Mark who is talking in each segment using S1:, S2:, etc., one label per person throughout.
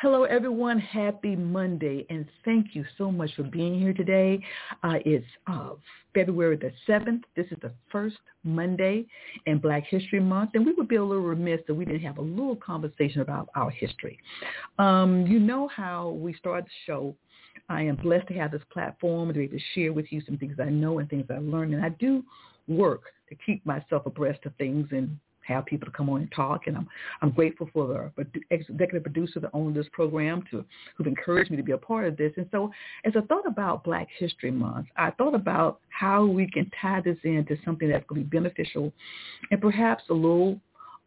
S1: Hello, everyone. Happy Monday, and thank you so much for being here today. Uh, it's uh, February the 7th. This is the first Monday in Black History Month, and we would be a little remiss if we didn't have a little conversation about our history. Um, you know how we start the show. I am blessed to have this platform to be able to share with you some things I know and things I learned, and I do work to keep myself abreast of things and have people to come on and talk. And I'm I'm grateful for the executive producer that owned this program to who've encouraged me to be a part of this. And so as I thought about Black History Month, I thought about how we can tie this into something that's going to be beneficial and perhaps a little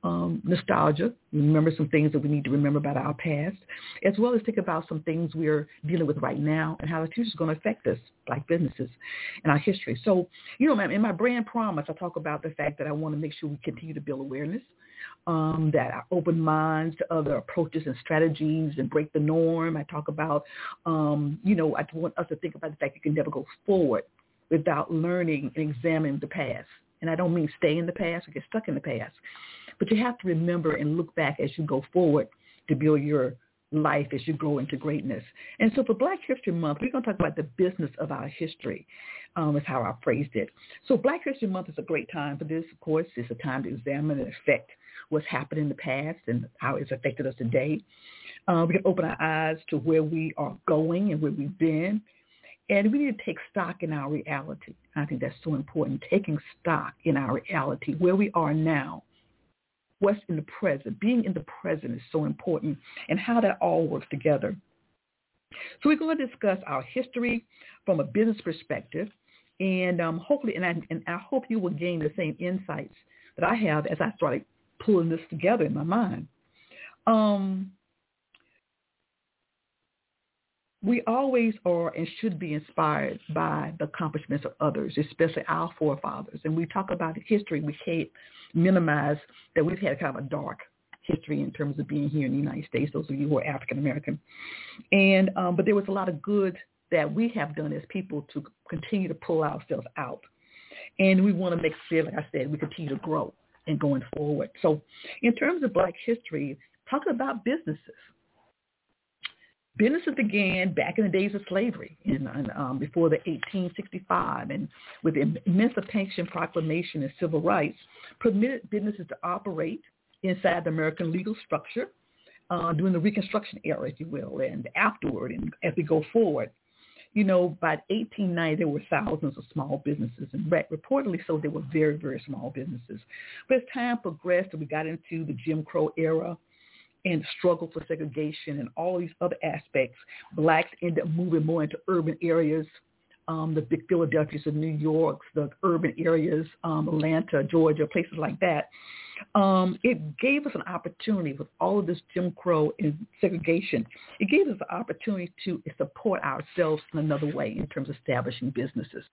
S1: um, nostalgia, remember some things that we need to remember about our past, as well as think about some things we're dealing with right now and how the future is going to affect us, like businesses and our history. So, you know, in my brand promise, I talk about the fact that I want to make sure we continue to build awareness, um, that I open minds to other approaches and strategies and break the norm. I talk about, um, you know, I want us to think about the fact you can never go forward without learning and examining the past. And I don't mean stay in the past or get stuck in the past. But you have to remember and look back as you go forward to build your life as you grow into greatness. And so for Black History Month, we're going to talk about the business of our history, um, is how I phrased it. So Black History Month is a great time for this, of course. It's a time to examine and affect what's happened in the past and how it's affected us today. Uh, we can open our eyes to where we are going and where we've been. And we need to take stock in our reality. I think that's so important, taking stock in our reality, where we are now what's in the present. Being in the present is so important and how that all works together. So we're going to discuss our history from a business perspective and um, hopefully, and I, and I hope you will gain the same insights that I have as I started pulling this together in my mind. Um, we always are and should be inspired by the accomplishments of others, especially our forefathers. And we talk about history. We can't minimize that we've had kind of a dark history in terms of being here in the United States, those of you who are African American. And um, but there was a lot of good that we have done as people to continue to pull ourselves out. And we want to make sure, like I said, we continue to grow and going forward. So in terms of black history, talking about businesses businesses began back in the days of slavery in, um, before the 1865 and with the Emancipation Proclamation and civil rights permitted businesses to operate inside the American legal structure uh, during the Reconstruction era, if you will, and afterward and as we go forward. You know, by 1890, there were thousands of small businesses, and reportedly so they were very, very small businesses. But as time progressed and we got into the Jim Crow era, and struggle for segregation and all these other aspects, blacks end up moving more into urban areas, um, the big Philadelphia's of New York, the urban areas, um, Atlanta, Georgia, places like that. Um, it gave us an opportunity with all of this Jim Crow and segregation. It gave us an opportunity to support ourselves in another way in terms of establishing businesses.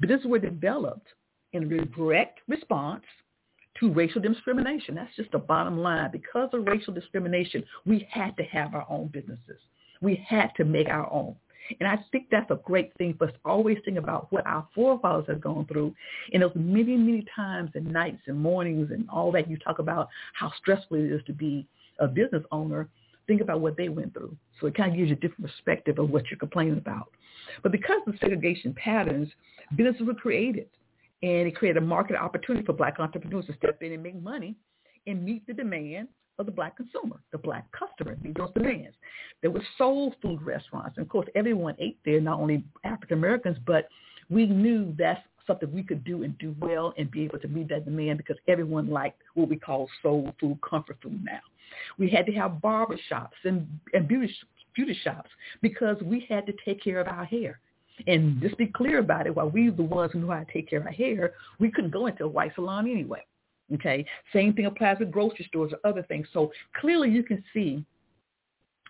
S1: Businesses were developed in a direct response to racial discrimination. That's just the bottom line. Because of racial discrimination, we had to have our own businesses. We had to make our own. And I think that's a great thing for us to always think about what our forefathers have gone through and those many, many times and nights and mornings and all that you talk about how stressful it is to be a business owner. Think about what they went through. So it kind of gives you a different perspective of what you're complaining about. But because of segregation patterns, businesses were created and it created a market opportunity for black entrepreneurs to step in and make money and meet the demand of the black consumer, the black customer, meet those demands. There were soul food restaurants. And of course, everyone ate there, not only African Americans, but we knew that's something we could do and do well and be able to meet that demand because everyone liked what we call soul food, comfort food now. We had to have barber shops and, and beauty, beauty shops because we had to take care of our hair. And just be clear about it, while we the ones who know how to take care of our hair, we couldn't go into a white salon anyway. Okay. Same thing applies with grocery stores or other things. So clearly you can see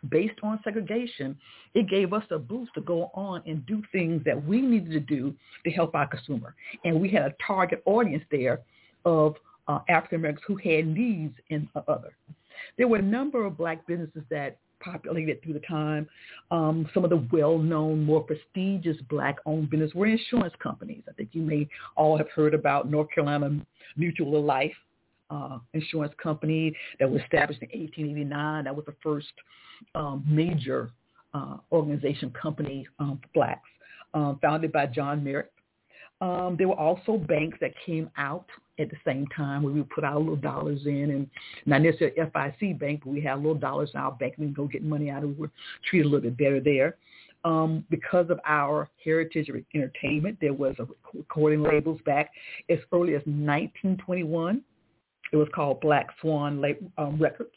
S1: based on segregation, it gave us a boost to go on and do things that we needed to do to help our consumer. And we had a target audience there of uh, African Americans who had needs in uh, other. There were a number of black businesses that populated through the time. Um, some of the well-known, more prestigious black-owned businesses were insurance companies. I think you may all have heard about North Carolina Mutual of Life uh, insurance company that was established in 1889. That was the first um, major uh, organization company um, for blacks, um, founded by John Merrick. Um, there were also banks that came out at the same time where we put our little dollars in and not necessarily FIC bank, but we had little dollars in our bank. We can go get money out of it. We're treated a little bit better there. Um, because of our heritage of entertainment, there was a recording labels back as early as 1921. It was called Black Swan um, Records.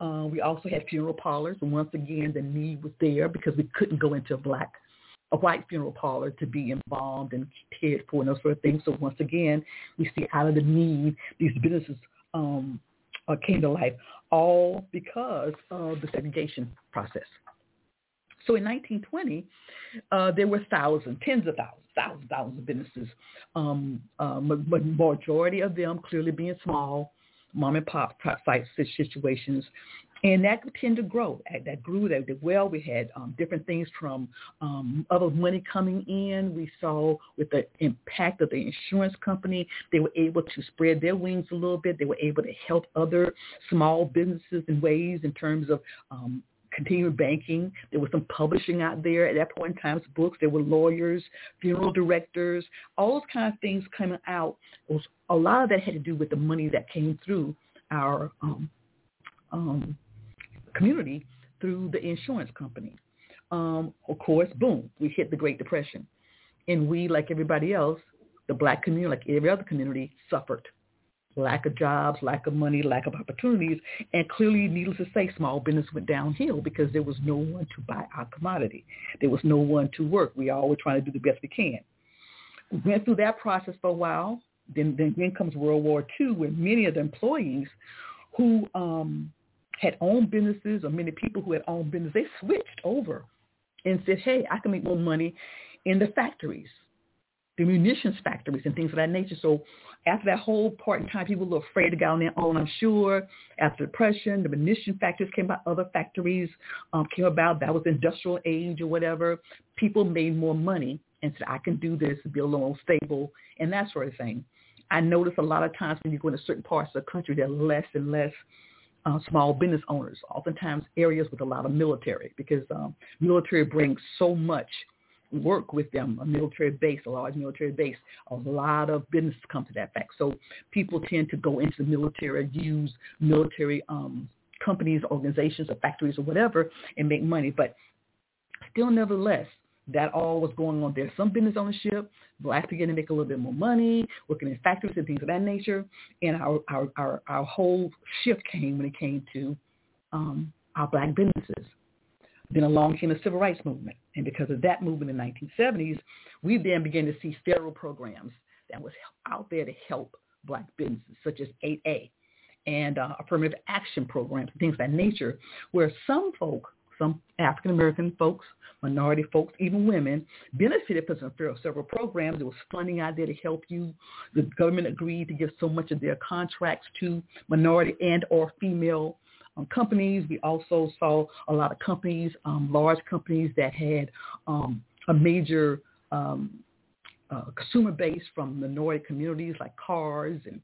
S1: Uh, we also had funeral parlors, and once again, the need was there because we couldn't go into a black a white funeral parlor to be embalmed and cared for and those sort of things. So once again, we see out of the need, these businesses um, uh, came to life, all because of the segregation process. So in 1920, uh, there were thousands, tens of thousands, thousands, thousands of businesses. Um, uh, majority of them clearly being small, mom and pop type situations, and that tended to grow. That grew. That did well. We had um, different things from um, other money coming in. We saw with the impact of the insurance company, they were able to spread their wings a little bit. They were able to help other small businesses in ways in terms of um, continuing banking. There was some publishing out there at that point in time, books. There were lawyers, funeral directors, all those kind of things coming out. It was, a lot of that had to do with the money that came through our um, um, community through the insurance company. Um, of course, boom, we hit the Great Depression. And we, like everybody else, the black community, like every other community, suffered. Lack of jobs, lack of money, lack of opportunities, and clearly, needless to say, small business went downhill because there was no one to buy our commodity. There was no one to work. We all were trying to do the best we can. We went through that process for a while. Then, then, then comes World War II, where many of the employees who um, had owned businesses or many people who had owned business, they switched over and said, hey, I can make more money in the factories, the munitions factories and things of that nature. So after that whole part in time, people were afraid to go on their own, I'm sure. After the Depression, the munition factories came about, other factories um, came about. That was industrial age or whatever. People made more money and said, I can do this, and be a little stable, and that sort of thing. I notice a lot of times when you go into certain parts of the country, there are less and less uh, small business owners, oftentimes areas with a lot of military, because um, military brings so much work with them, a military base, a large military base. A lot of business come to that fact. So people tend to go into the military, use military um, companies, organizations, or factories or whatever, and make money. But still, nevertheless, that all was going on There's Some business ownership, blacks began to make a little bit more money, working in factories and things of that nature. And our our our, our whole shift came when it came to um, our black businesses. Then along came the civil rights movement, and because of that movement in the 1970s, we then began to see federal programs that was out there to help black businesses, such as 8A and uh, affirmative action programs, things of that nature, where some folk some African American folks, minority folks, even women benefited from several programs. There was funding out there to help you. The government agreed to give so much of their contracts to minority and or female um, companies. We also saw a lot of companies, um, large companies that had um, a major um, uh, consumer base from minority communities like cars and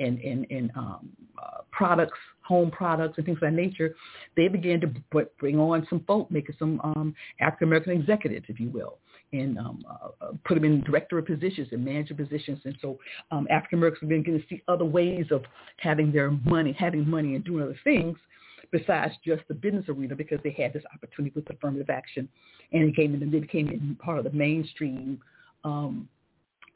S1: and, and, and um, uh, products, home products and things of that nature, they began to bring on some folk, making some um, African-American executives, if you will, and um, uh, uh put them in director positions and manager positions. And so um, African-Americans began to see other ways of having their money, having money and doing other things besides just the business arena because they had this opportunity with affirmative action and it came in, and they became part of the mainstream um,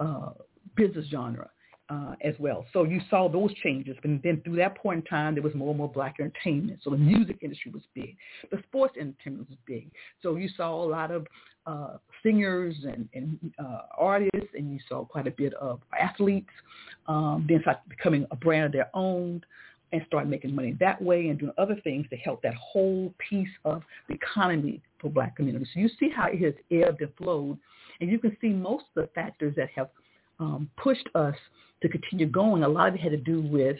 S1: uh, business genre uh, as well. So you saw those changes. And then through that point in time, there was more and more black entertainment. So the music industry was big. The sports entertainment was big. So you saw a lot of uh, singers and, and uh, artists, and you saw quite a bit of athletes. Um, then started becoming a brand of their own. and start making money that way and doing other things to help that whole piece of the economy for black communities. So you see how it has ebbed and flowed, and you can see most of the factors that have um, pushed us to continue going. A lot of it had to do with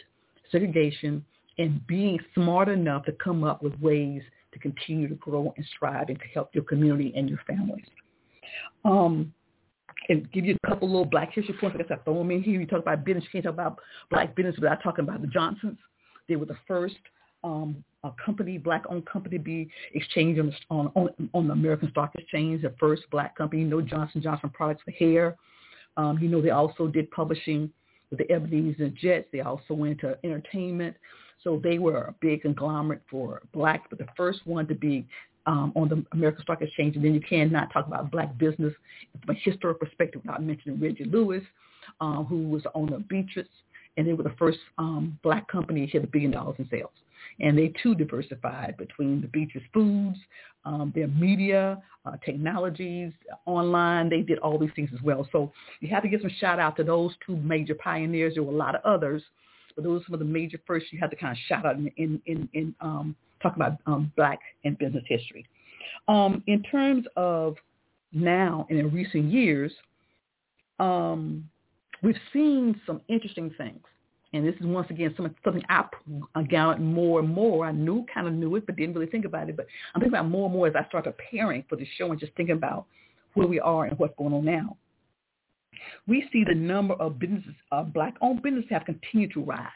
S1: segregation and being smart enough to come up with ways to continue to grow and strive and to help your community and your families. Um, and give you a couple little black history points. I guess I throw them in here. You talk about business. You can't talk about black business without talking about the Johnsons. They were the first um, a company, black-owned company, to be exchanged on, on, on the American Stock Exchange. The first black company. You know Johnson Johnson products for hair. Um, you know they also did publishing with the and Jets. They also went to entertainment. So they were a big conglomerate for blacks, but the first one to be um, on the American Stock Exchange. And then you cannot talk about black business from a historical perspective without mentioning Reggie Lewis, uh, who was the owner of Beatrice. And they were the first um, black company to hit a billion dollars in sales. And they too diversified between the Beatrice Foods, um, their media, uh, technologies, online. They did all these things as well. So you have to give some shout out to those two major pioneers. There were a lot of others, but those were the major first you have to kind of shout out in, in, in, in um, talk about um, black and business history. Um, in terms of now and in recent years, um, we've seen some interesting things. And this is once again something, something I, I got more and more. I knew, kind of knew it, but didn't really think about it. But I'm thinking about more and more as I start preparing for the show and just thinking about where we are and what's going on now. We see the number of businesses, uh, black-owned businesses have continued to rise.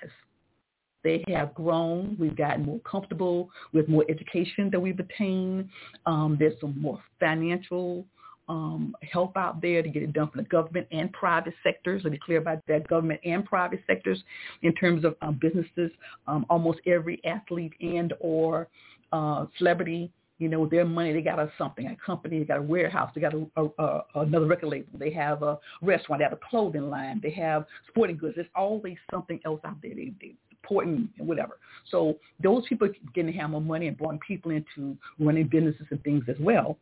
S1: They have grown. We've gotten more comfortable with more education that we've attained. Um, there's some more financial um, help out there to get it done from the government and private sectors. Let me clear about that, government and private sectors in terms of um, businesses. Um, almost every athlete and or uh, celebrity you know, with their money, they got a something, a company, they got a warehouse, they got a, a, a, another record label, they have a restaurant, they have a clothing line, they have sporting goods. There's always something else out there. They, they important and whatever. So those people getting to have more money and bringing people into running businesses and things as well.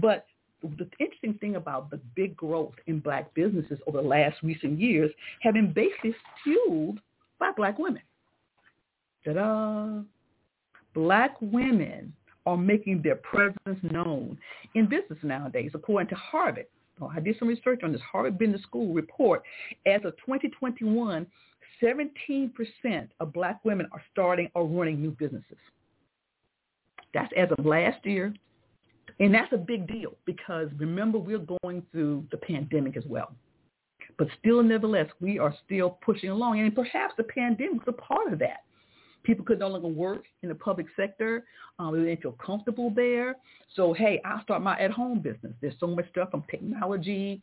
S1: But the interesting thing about the big growth in black businesses over the last recent years have been basically fueled by black women. Ta-da! Black women are making their presence known in business nowadays, according to Harvard. I did some research on this Harvard Business School report. As of 2021, 17% of black women are starting or running new businesses. That's as of last year. And that's a big deal because remember, we're going through the pandemic as well. But still, nevertheless, we are still pushing along. And perhaps the pandemic is a part of that. People could no longer work in the public sector. Um, they didn't feel comfortable there. So, hey, I'll start my at-home business. There's so much stuff from technology,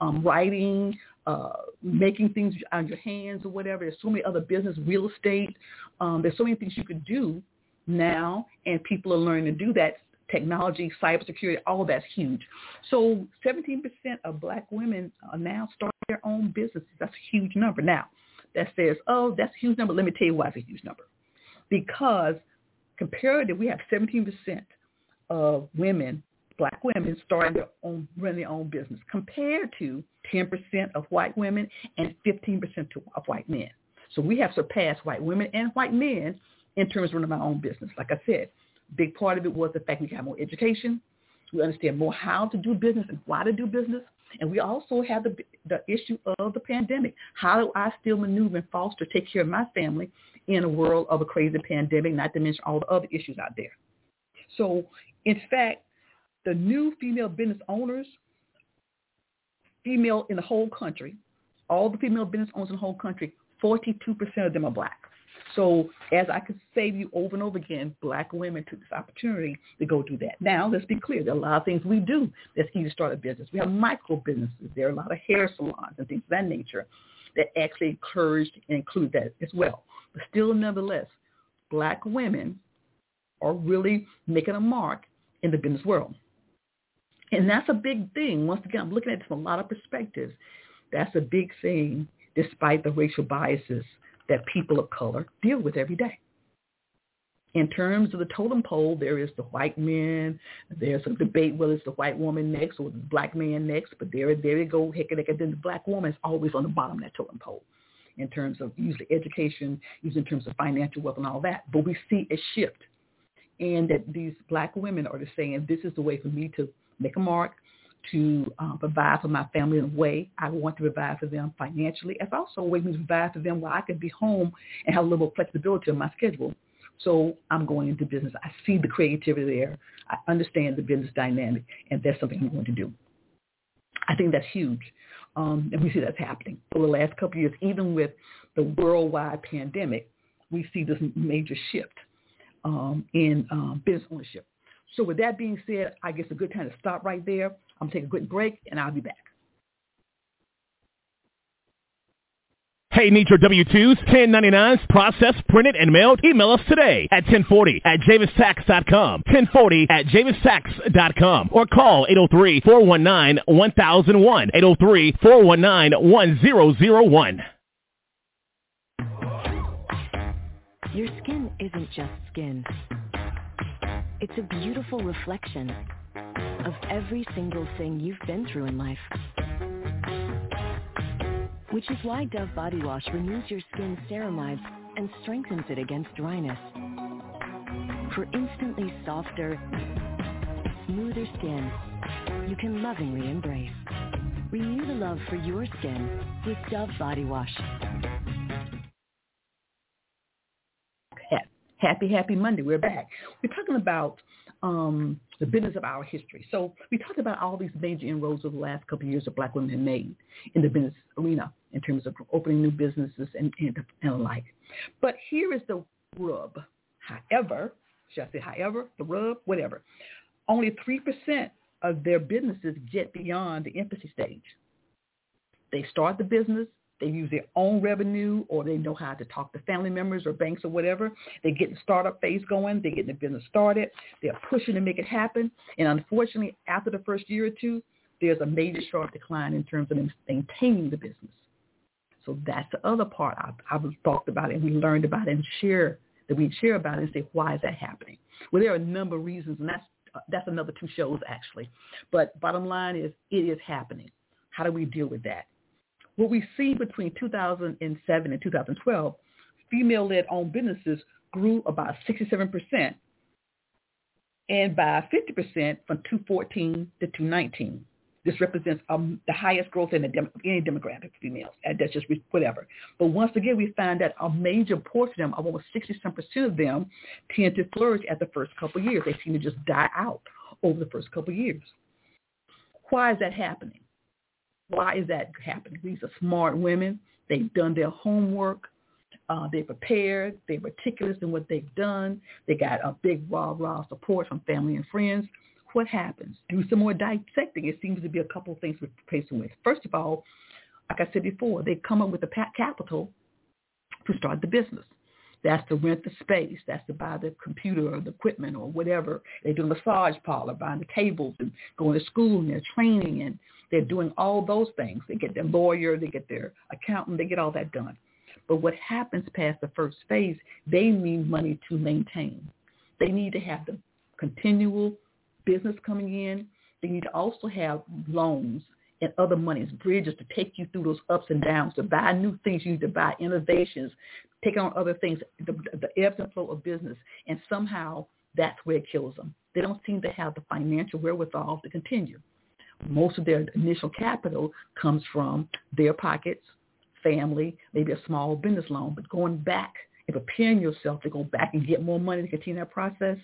S1: um, writing, uh, making things on your hands or whatever. There's so many other business, real estate. Um, there's so many things you could do now, and people are learning to do that. Technology, cybersecurity, all that's huge. So 17% of black women are now starting their own businesses. That's a huge number. Now, that says, oh, that's a huge number. Let me tell you why it's a huge number because comparative, we have 17% of women, black women, starting their own, running their own business compared to 10% of white women and 15% of white men. So we have surpassed white women and white men in terms of running our own business. Like I said, big part of it was the fact we got more education. We understand more how to do business and why to do business. And we also have the, the issue of the pandemic. How do I still maneuver and foster, take care of my family in a world of a crazy pandemic, not to mention all the other issues out there. So, in fact, the new female business owners, female in the whole country, all the female business owners in the whole country, 42% of them are black. So as I could say to you over and over again, black women took this opportunity to go do that. Now, let's be clear. There are a lot of things we do that's easy to start a business. We have micro businesses. There are a lot of hair salons and things of that nature that actually encourage and include that as well. But still, nevertheless, black women are really making a mark in the business world. And that's a big thing. Once again, I'm looking at it from a lot of perspectives. That's a big thing despite the racial biases that people of color deal with every day. In terms of the totem pole, there is the white men. There's a debate whether it's the white woman next or the black man next, but there, there you go, heck, And then the black woman is always on the bottom of that totem pole. in terms of usually education, usually in terms of financial wealth and all that. But we see a shift and that these black women are just saying, this is the way for me to make a mark, to uh, provide for my family in a way I want to provide for them financially. It's also a way to provide for them where I can be home and have a little more flexibility in my schedule. So I'm going into business. I see the creativity there. I understand the business dynamic, and that's something I'm going to do. I think that's huge. Um, and we see that's happening for the last couple of years. Even with the worldwide pandemic, we see this major shift um, in um, business ownership. So with that being said, I guess a good time to stop right there. I'm going to take a quick break, and I'll be back.
S2: Hey, need your W-2s, 1099s, processed, printed, and mailed? Email us today at 1040 at javistax.com, 1040 at javistax.com, or call 803-419-1001, 803-419-1001.
S3: Your skin isn't just skin. It's a beautiful reflection of every single thing you've been through in life. Which is why Dove Body Wash removes your skin's ceramides and strengthens it against dryness. For instantly softer, smoother skin you can lovingly embrace. Renew the love for your skin with Dove Body Wash.
S1: Happy, happy Monday. We're back. We're talking about um, the business of our history. So we talked about all these major inroads over the last couple of years that black women have made in the business arena in terms of opening new businesses and, and, and like. But here is the rub. However, should I say however, the rub, whatever, only 3% of their businesses get beyond the infancy stage. They start the business, they use their own revenue or they know how to talk to family members or banks or whatever. They get the startup phase going. They get the business started. They're pushing to make it happen. And unfortunately, after the first year or two, there's a major sharp decline in terms of maintaining the business. So that's the other part I've, I've talked about and we learned about and share that we share about and say, why is that happening? Well, there are a number of reasons, and that's that's another two shows actually. But bottom line is, it is happening. How do we deal with that? What we see between 2007 and 2012, female-led owned businesses grew about 67% and by 50% from 2014 to 2019. This represents um, the highest growth in dem- any demographic females. That's just whatever. But once again, we find that a major portion of them, almost 67% of them, tend to flourish at the first couple years. They seem to just die out over the first couple years. Why is that happening? Why is that happening? These are smart women. They've done their homework. Uh, they're prepared. They're meticulous in what they've done. They got a big raw, raw support from family and friends. What happens? Do some more dissecting. It seems to be a couple of things we're facing with. First of all, like I said before, they come up with the capital to start the business. That's to rent the space. That's to buy the computer or the equipment or whatever. They do a massage parlor, buying the tables and going to school and they're training and they're doing all those things. They get their lawyer, they get their accountant, they get all that done. But what happens past the first phase, they need money to maintain. They need to have the continual business coming in. They need to also have loans and other monies, bridges to take you through those ups and downs, to buy new things you need to buy, innovations, take on other things, the, the ebbs and flow of business. And somehow that's where it kills them. They don't seem to have the financial wherewithal to continue. Most of their initial capital comes from their pockets, family, maybe a small business loan, but going back and preparing yourself to go back and get more money to continue that process,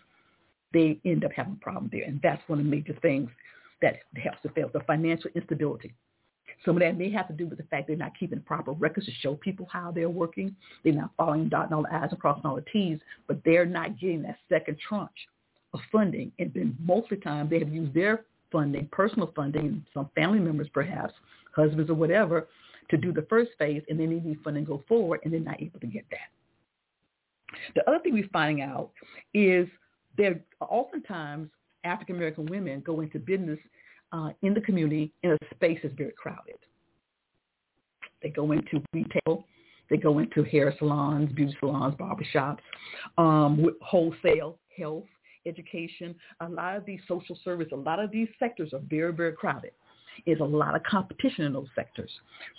S1: they end up having a problem there. And that's one of the major things that helps to fail, the financial instability. Some of that may have to do with the fact they're not keeping proper records to show people how they're working. They're not following, dotting all the I's and crossing all the T's, but they're not getting that second tranche of funding. And then most of the time they have used their funding, personal funding, some family members perhaps, husbands or whatever, to do the first phase, and then they need funding to go forward, and they're not able to get that. The other thing we're finding out is there oftentimes African American women go into business uh, in the community in a space that's very crowded. They go into retail, they go into hair salons, beauty salons, barbershops, um, wholesale, health, education. A lot of these social service, a lot of these sectors are very, very crowded. Is a lot of competition in those sectors.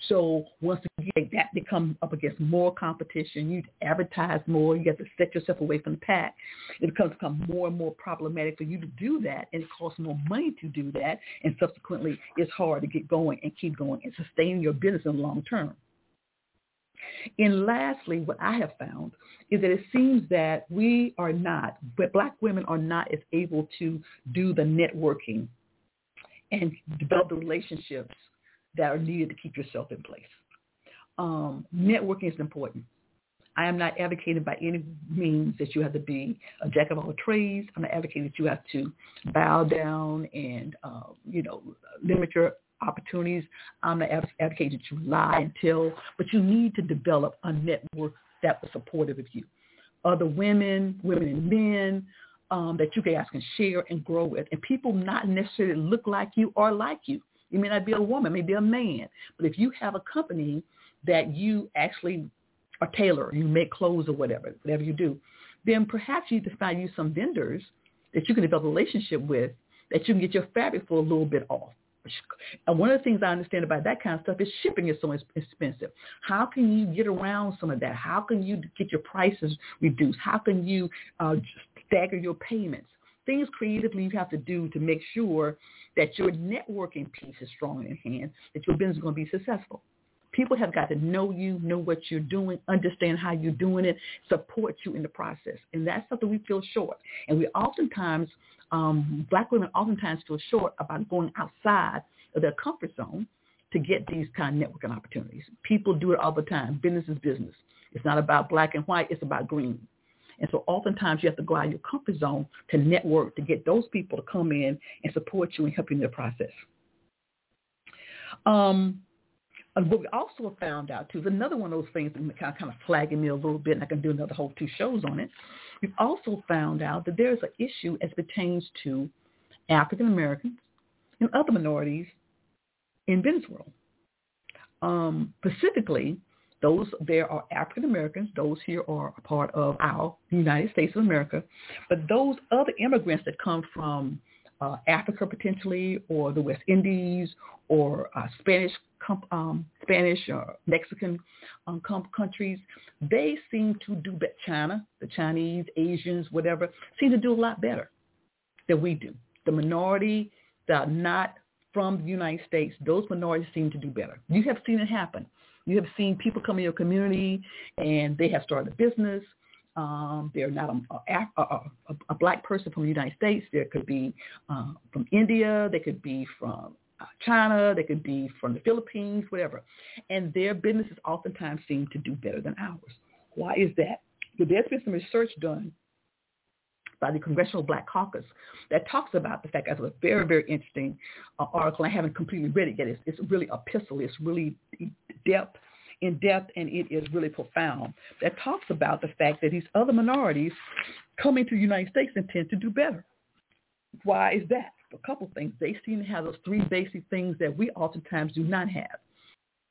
S1: So once again, that becomes up against more competition. You advertise more. You have to set yourself away from the pack. It becomes become more and more problematic for you to do that, and it costs more money to do that. And subsequently, it's hard to get going and keep going and sustain your business in the long term. And lastly, what I have found is that it seems that we are not, but black women are not as able to do the networking and develop the relationships that are needed to keep yourself in place. Um, networking is important. I am not advocating by any means that you have to be a jack of all trades. I'm not advocating that you have to bow down and, uh, you know, limit your opportunities. I'm not advocating that you lie and tell, but you need to develop a network that was supportive of you. Other women, women and men um, that you guys can share and grow with. And people not necessarily look like you or like you. You may not be a woman, maybe a man. But if you have a company that you actually are tailor, you make clothes or whatever, whatever you do, then perhaps you need to find you some vendors that you can develop a relationship with that you can get your fabric for a little bit off. And one of the things I understand about that kind of stuff is shipping is so expensive. How can you get around some of that? How can you get your prices reduced? How can you uh, stagger your payments? Things creatively you have to do to make sure that your networking piece is strong in hand, that your business is going to be successful. People have got to know you, know what you're doing, understand how you're doing it, support you in the process. And that's something we feel short. And we oftentimes um, black women oftentimes feel short about going outside of their comfort zone to get these kind of networking opportunities. People do it all the time. Business is business. It's not about black and white. It's about green. And so oftentimes you have to go out of your comfort zone to network to get those people to come in and support you and help you in the process. Um, and what we also found out too is another one of those things that kind of, kind of flagging me a little bit, and I can do another whole two shows on it. We've also found out that there is an issue as pertains to African Americans and other minorities in business world. Um, specifically, those there are African Americans. Those here are a part of our United States of America, but those other immigrants that come from uh, Africa potentially, or the West Indies, or uh, Spanish, um, Spanish or Mexican um, countries, they seem to do better. China, the Chinese, Asians, whatever, seem to do a lot better than we do. The minority that are not from the United States, those minorities seem to do better. You have seen it happen. You have seen people come in your community and they have started a business um, they're not a, a, a, a, black person from the United States. They could be uh, from India. They could be from uh, China. They could be from the Philippines, whatever. And their businesses oftentimes seem to do better than ours. Why is that? Well, there's been some research done by the Congressional Black Caucus that talks about the fact that's a very, very interesting uh, article. I haven't completely read it yet. It's, it's really epistle. It's really depth in depth and it is really profound that talks about the fact that these other minorities coming to the United States and tend to do better. Why is that? A couple of things. They seem to have those three basic things that we oftentimes do not have.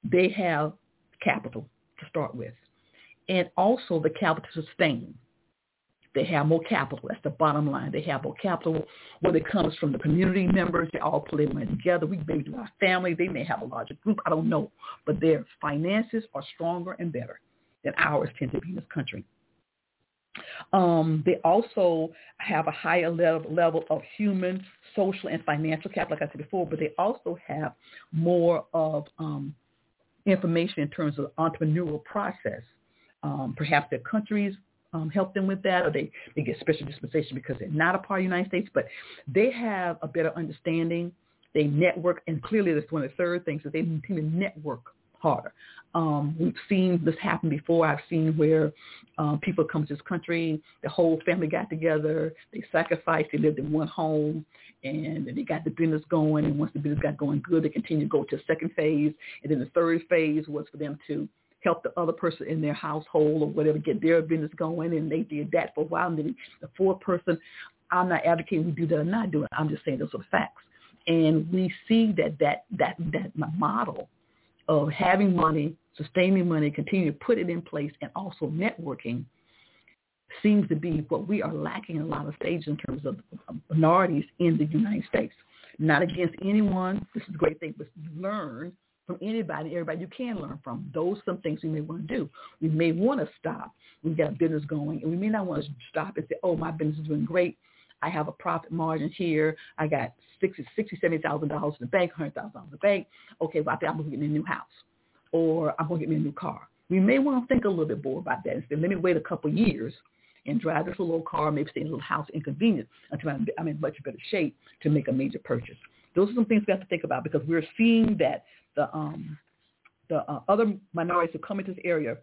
S1: They have capital to start with, and also the capital to sustain. They have more capital. That's the bottom line. They have more capital, whether it comes from the community members. They all play money together. We may do our family. They may have a larger group. I don't know. But their finances are stronger and better than ours tend to be in this country. Um, they also have a higher level, level of human, social, and financial capital, like I said before, but they also have more of um, information in terms of entrepreneurial process. Um, perhaps their countries um, help them with that, or they, they get special dispensation because they're not a part of the United States, but they have a better understanding. They network, and clearly that's one of the third things that they need to network harder. Um, we've seen this happen before. I've seen where um, people come to this country, the whole family got together, they sacrificed, they lived in one home, and they got the business going. And once the business got going good, they continued to go to a second phase. And then the third phase was for them to help the other person in their household or whatever get their business going, and they did that for a while. And then the fourth person, I'm not advocating we do that or not do it. I'm just saying those are facts. And we see that that that that model of having money, sustaining money, continue to put it in place, and also networking seems to be what we are lacking in a lot of stages in terms of minorities in the United States. Not against anyone. This is a great thing, but learn from anybody, everybody you can learn from. Those some things we may want to do. We may want to stop. We've got business going, and we may not want to stop and say, oh, my business is doing great. I have a profit margin here. I got sixty, sixty, seventy thousand dollars in the bank, hundred thousand dollars in the bank. Okay, well, I think I'm going to get me a new house, or I'm going to get me a new car. We may want to think a little bit more about that instead. Let me wait a couple years and drive this little car, maybe stay in a little house, inconvenient until I'm, I'm in much better shape to make a major purchase. Those are some things we have to think about because we're seeing that the um, the uh, other minorities who come into this area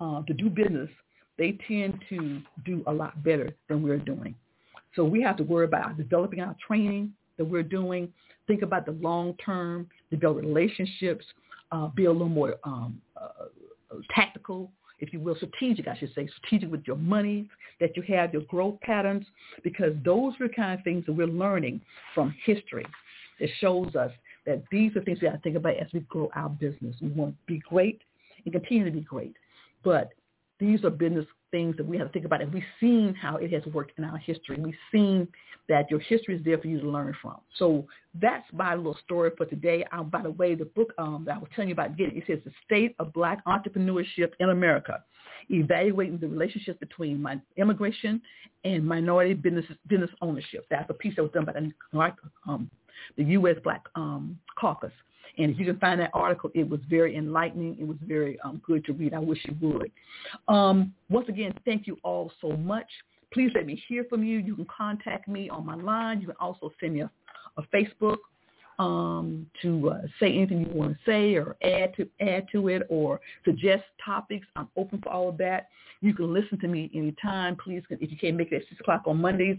S1: uh, to do business, they tend to do a lot better than we're doing. So we have to worry about developing our training that we're doing, think about the long term, develop relationships, uh, be a little more um, uh, tactical, if you will, strategic, I should say, strategic with your money that you have, your growth patterns, because those are the kind of things that we're learning from history. It shows us that these are things we have to think about as we grow our business. We want to be great and continue to be great. But these are business things that we have to think about. And we've seen how it has worked in our history. We've seen that your history is there for you to learn from. So that's my little story for today. Um, by the way, the book um, that I was telling you about getting, it says The State of Black Entrepreneurship in America, evaluating the relationships between my immigration and minority business, business ownership. That's a piece that was done by the, um, the U.S. Black um, Caucus. And if you can find that article, it was very enlightening. It was very um, good to read. I wish you would. Um, once again, thank you all so much. Please let me hear from you. You can contact me on my line. You can also send me a, a Facebook um, to uh, say anything you want to say or add to add to it or suggest topics. I'm open for all of that. You can listen to me anytime. Please, if you can't make it at 6 o'clock on Mondays,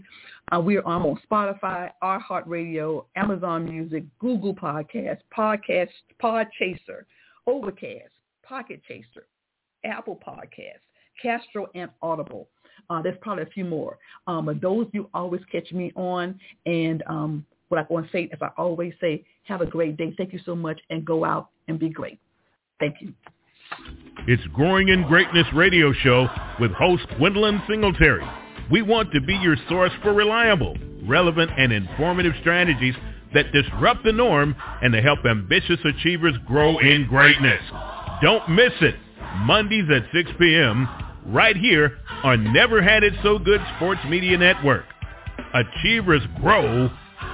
S1: uh, we're I'm on Spotify, iHeartRadio, Amazon Music, Google Podcasts, Podcast, Podchaser, Overcast, Pocket Chaser, Apple Podcasts, Castro, and Audible. Uh, there's probably a few more. Um, but those you always catch me on. And um, want to say, as I always say, have a great day. Thank you so much and go out and be great. Thank you.
S4: It's Growing in Greatness radio show with host Gwendolyn Singletary. We want to be your source for reliable, relevant, and informative strategies that disrupt the norm and to help ambitious achievers grow in greatness. Don't miss it. Mondays at 6 p.m. right here on Never Had It So Good Sports Media Network. Achievers grow